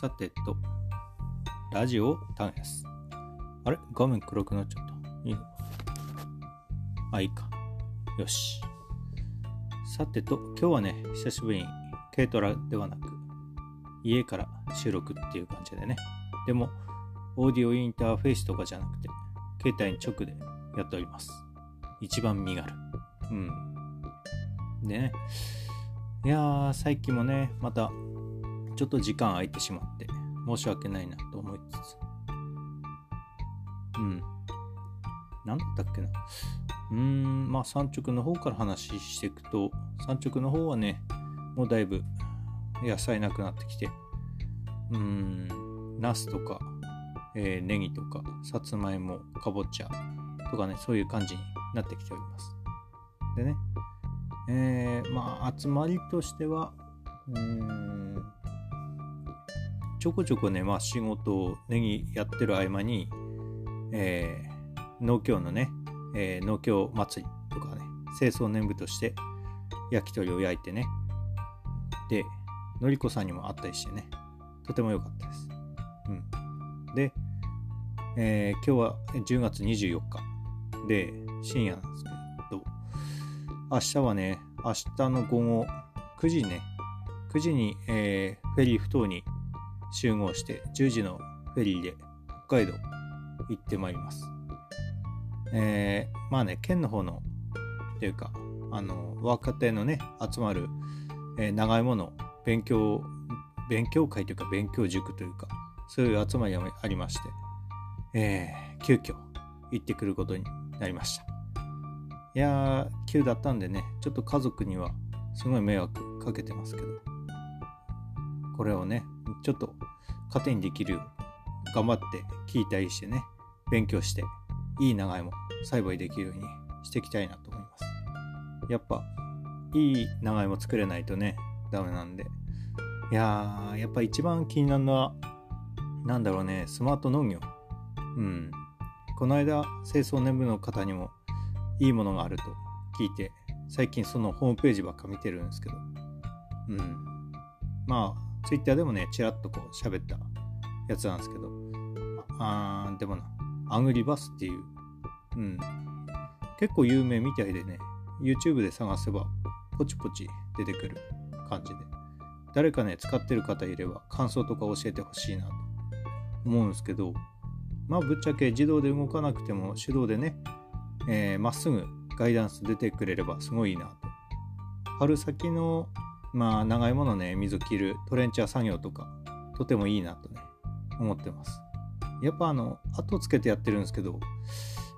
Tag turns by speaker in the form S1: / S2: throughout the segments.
S1: さてと、ラジオタンヤス。あれ？画面黒くなっちゃった。いいの？あ、いいか。よし。さてと、今日はね、久しぶりに軽トラではなく、家から収録っていう感じでね。でも、オーディオインターフェースとかじゃなくて、携帯に直でやっております。一番身軽。うん。でね、いやー、最近もね、またちょっと時間空いてしまって申し訳ないなと思いつつ。うん。何だったっけな。うーんまあ産直の方から話していくと産直の方はねもうだいぶ野菜なくなってきてうーんナスとか、えー、ネギとかさつまいもかぼちゃとかねそういう感じになってきております。でねえー、まあ集まりとしてはうーんちょこちょこね、まあ仕事をネギやってる合間に、えー、農協のね、えー、農協祭りとかね、清掃年部として焼き鳥を焼いてね、で、のりこさんにも会ったりしてね、とても良かったです。うん。で、えー、今日は10月24日で深夜なんですけど、明日はね、明日の午後9時ね、9時に、えー、フェリー不当に集合して10時のフェリーで北海道行ってまいります。えー、まあね、県の方の、っていうか、あの、若手のね、集まる、えー、長いもの勉強、勉強会というか、勉強塾というか、そういう集まりがありまして、えー、急遽行ってくることになりました。いやー、急だったんでね、ちょっと家族にはすごい迷惑かけてますけど、これをね、ちょっと糧にできる頑張って聞いたりしてね勉強していい長芋栽培できるようにしていきたいなと思います。やっぱいい長芋作れないとねダメなんで。いやーやっぱ一番気になるのは何だろうねスマート農業。うん。この間清掃年部の方にもいいものがあると聞いて最近そのホームページばっか見てるんですけど。うん。まあツイッターでもね、ちらっとこう喋ったやつなんですけど、あー、でもな、アグリバスっていう、うん、結構有名みたいでね、YouTube で探せばポチポチ出てくる感じで、誰かね、使ってる方いれば感想とか教えてほしいなと思うんですけど、まあぶっちゃけ自動で動かなくても手動でね、ま、えー、っすぐガイダンス出てくれればすごいなと。春先のまあ長いものね水切るトレンチャー作業とかとてもいいなとね思ってます。やっぱあの後つけてやってるんですけど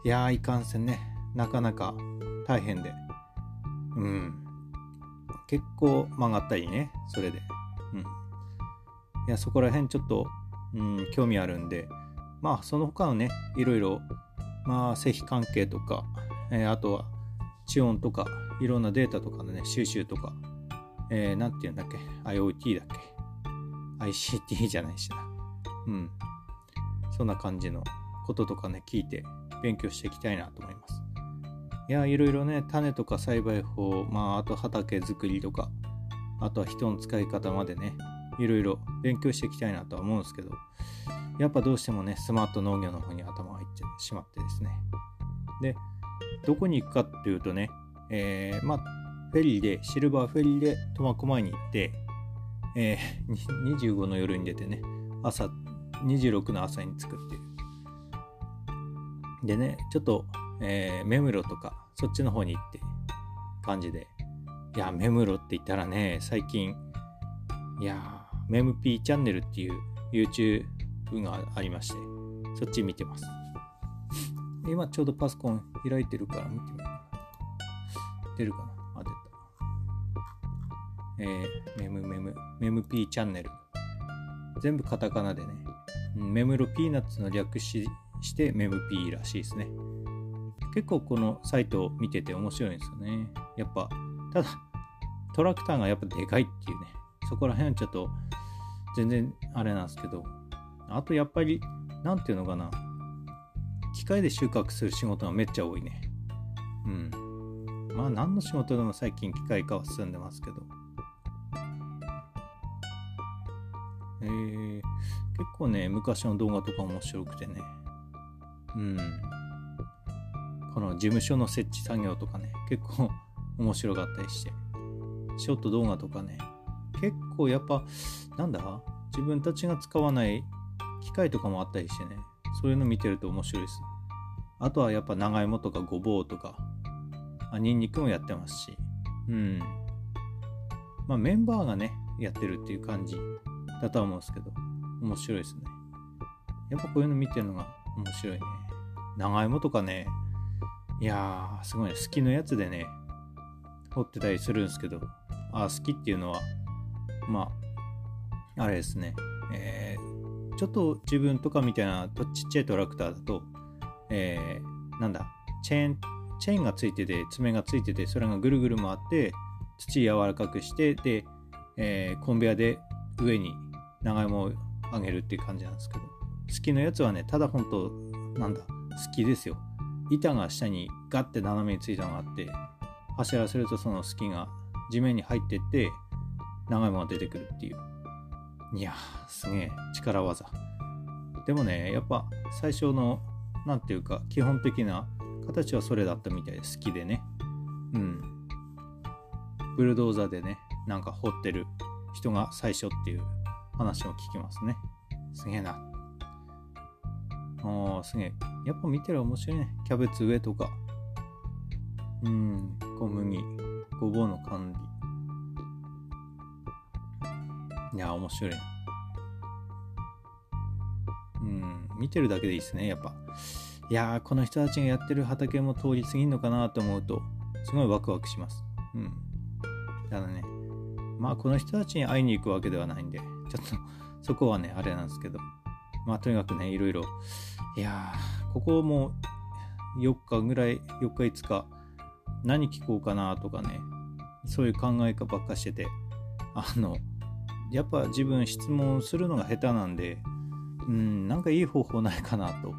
S1: いやーいかんせんねなかなか大変で。うん。結構曲がったりねそれで。うん。いやそこら辺ちょっと、うん、興味あるんでまあその他のねいろいろまあ製品関係とか、えー、あとは地温とかいろんなデータとかのね収集とかえー、なんて言うんだっけ ?IoT だっけ ?ICT じゃないしな。うん。そんな感じのこととかね、聞いて勉強していきたいなと思います。いや、いろいろね、種とか栽培法、まあ、あと畑作りとか、あとは人の使い方までね、いろいろ勉強していきたいなとは思うんですけど、やっぱどうしてもね、スマート農業の方に頭が入ってしまってですね。で、どこに行くかっていうとね、えー、まあ、フェリーで、シルバーフェリーで苫小牧に行って、えー、25の夜に出てね、朝、26の朝に着くっていう。でね、ちょっと、えー、目室とか、そっちの方に行って感じで。いや、目室って言ったらね、最近、いや、メムピーチャンネルっていう YouTube がありまして、そっち見てます。今ちょうどパソコン開いてるから見てみよう。出るかなえー、メムメム、メムピーチャンネル。全部カタカナでね、メムロピーナッツの略ししてメムピーらしいですね。結構このサイトを見てて面白いんですよね。やっぱ、ただ、トラクターがやっぱでかいっていうね、そこら辺はちょっと全然あれなんですけど、あとやっぱり、なんていうのかな、機械で収穫する仕事がめっちゃ多いね。うん。まあ何の仕事でも最近機械化は進んでますけど、えー、結構ね、昔の動画とか面白くてね。うん。この事務所の設置作業とかね、結構面白かったりして。ショート動画とかね、結構やっぱ、なんだ？自分たちが使わない機械とかもあったりしてね、そういうの見てると面白いです。あとはやっぱ長芋とかごぼうとか、あニンニクもやってますし、うん。まあメンバーがね、やってるっていう感じだとは思うんですけど、面白いですね。やっぱこういうの見てるのが面白いね。長芋とかね、いやー、すごい、好きのやつでね、掘ってたりするんですけど、あ、好きっていうのは、まあ、あれですね、えー、ちょっと自分とかみたいなちっちゃいトラクターだと、えー、なんだ、チェーン、チェーンがついてて、爪がついてて、それがぐるぐる回って、土柔らかくして、で、えー、コンベヤで上に長芋をあげるっていう感じなんですけど、好きのやつはね、ただ本当なんだ、好きですよ。板が下にガッて斜めについたのがあって、走らせるとその好きが地面に入ってって、長芋が出てくるっていう。いやすげえ、力技。でもね、やっぱ最初の、なんていうか、基本的な形はそれだったみたいで好きでね。うん。ブルドーザーでね、なんか掘ってる人が最初っていう話を聞きますね。すげえな。ああ、すげえ。やっぱ見てる面白いね。キャベツ上とか。うん、小麦、ごぼうの管理。いや、面白いな。うん、見てるだけでいいですね、やっぱ。いやー、この人たちがやってる畑も通り過ぎんのかなと思うと、すごいワクワクします。うん。ただね、まあこの人たちに会いに行くわけではないんで、ちょっとそこはね、あれなんですけど、まあとにかくね、いろいろ、いやー、ここも4日ぐらい、4日5日、何聞こうかなとかね、そういう考え方ばっかしてて、あの、やっぱ自分質問するのが下手なんで、うん、なんかいい方法ないかなと。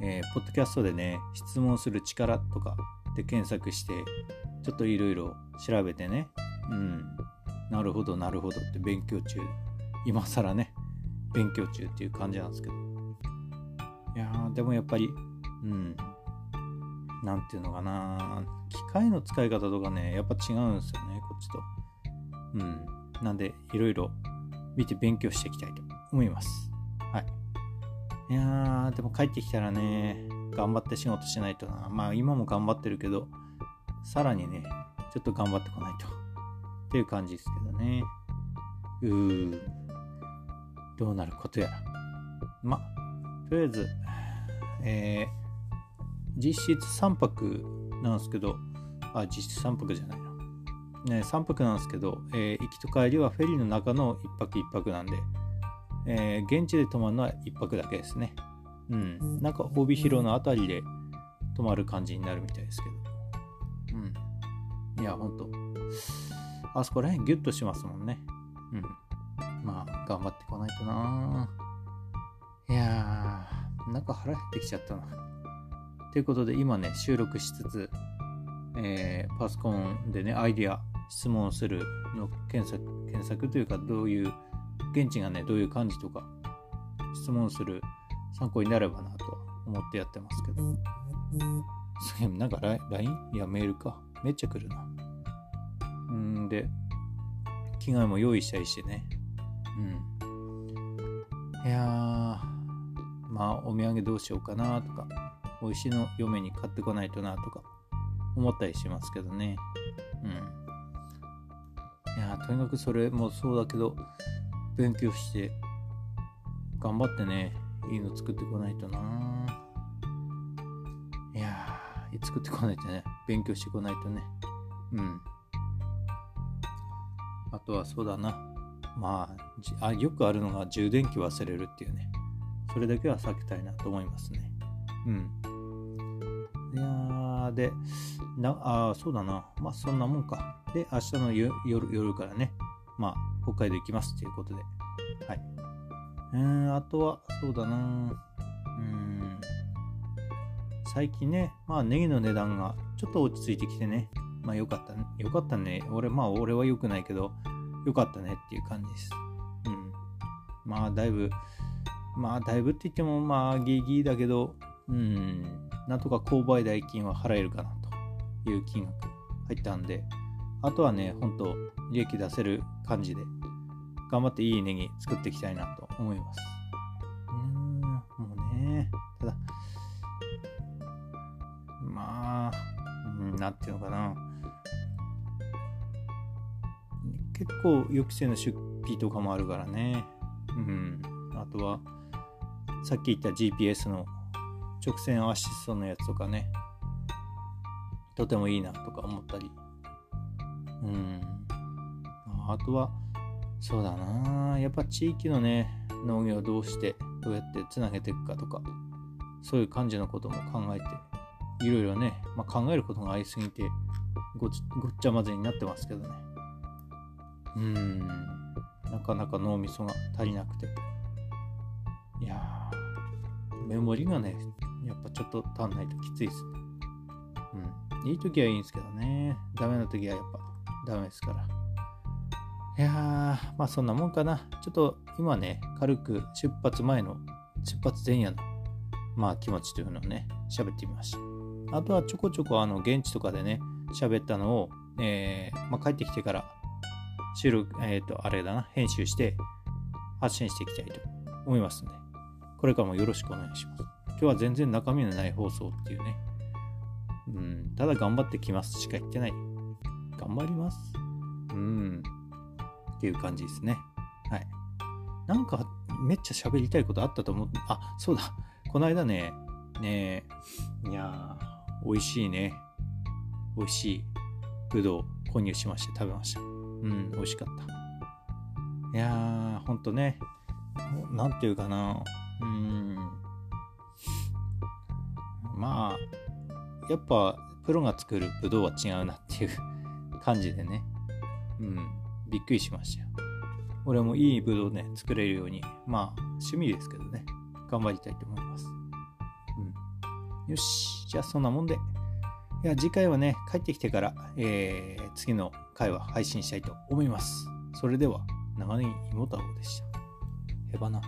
S1: えー、ポッドキャストでね、質問する力とかで検索して、ちょっといろいろ調べてね、うん、なるほど、なるほどって勉強中。今更ね、勉強中っていう感じなんですけど。いやー、でもやっぱり、うん、なんていうのかな、機械の使い方とかね、やっぱ違うんですよね、こっちと。うん。なんで、いろいろ見て勉強していきたいと思います。はい。いやー、でも帰ってきたらね、頑張って仕事しないとな。まあ今も頑張ってるけど、さらにね、ちょっと頑張ってこないと。っていう感じですけどね。うー、どうなることやら。ま、とりあえず、えー、実質3泊なんですけど、あ、実質3泊じゃないな。ね、3泊なんですけど、えー、行きと帰りはフェリーの中の1泊1泊なんで、えー、現地で泊まるのは1泊だけですね。うん。なんか帯広の辺りで泊まる感じになるみたいですけど。うん。いや、ほんと。あそこら辺ギュッとしますもんね。うん。まあ、頑張ってこないとないやー、なんか腹減ってきちゃったな。ということで、今ね、収録しつつ、えー、パソコンでね、アイディア、質問するの検索、検索というか、どういう、現地がね、どういう感じとか、質問する参考になればなと思ってやってますけど。すげえ、なんか LINE? いや、メールか。めっちゃ来るな。うんで、着替えも用意したりしてね。うん。いや、まあ、お土産どうしようかなとか、美味しいの嫁に買ってこないとなとか、思ったりしますけどね。うん。いやとにかくそれもそうだけど、勉強して、頑張ってね、いいの作ってこないとな。いや、作ってこないとね、勉強してこないとね。うん。あとはそうだな。まあ、あよくあるのが充電器忘れるっていうね。それだけは避けたいなと思いますね。うん。いや、で、な、あそうだな。まあ、そんなもんか。で、明日の夜夜からね、まあ、北海道行きますということで。はい。えー、あとは、そうだな。うん。最近ね、まあ、ネギの値段がちょっと落ち着いてきてね、まあよかったね。よかったね。俺、まあ俺は良くないけど、よかったねっていう感じです。うん。まあだいぶまあだいぶって言ってもまあギリギリだけどうんなんとか購買代金は払えるかなという金額入ったんであとはねほんと利益出せる感じで頑張っていいネギ作っていきたいなと思いますうんもうねただまあ、うん、なんていうのかな結構予期せぬ出費とかもあるからね。うん。あとは、さっき言った GPS の直線アシストのやつとかね、とてもいいなとか思ったり。うん。あとは、そうだなやっぱ地域のね、農業をどうして、どうやってつなげていくかとか、そういう感じのことも考えて、いろいろね、まあ、考えることがありすぎてご、ごっちゃ混ぜになってますけどね。うん、なかなか脳みそが足りなくて。いやー、メモリがね、やっぱちょっと足んないときついですね。うん。いい時はいいんですけどね。ダメな時はやっぱダメですから。いやー、まあそんなもんかな。ちょっと今ね、軽く出発前の、出発前夜の、まあ気持ちというのをね、喋ってみました。あとはちょこちょこあの現地とかでね、喋ったのを、えー、まあ、帰ってきてから収録、えっ、ー、と、あれだな、編集して発信していきたいと思いますので、これからもよろしくお願いします。今日は全然中身のない放送っていうね、うん、ただ頑張ってきますしか言ってない。頑張ります。うん、っていう感じですね。はい。なんか、めっちゃ喋りたいことあったと思う。あ、そうだ。この間ね、ねえいやー、美味しいね。美味しいぶどう購入しまして食べました。うん、美味しかった。いやー、ほんとね、なんていうかな、うん、まあ、やっぱ、プロが作るブドウは違うなっていう感じでね、うん、びっくりしましたよ。俺もいいブドウね、作れるように、まあ、趣味ですけどね、頑張りたいと思います。うん。よし、じゃあそんなもんで。いや、次回はね、帰ってきてから、えー、次の回は配信したいと思います。それでは、長年芋太郎でした？へばな。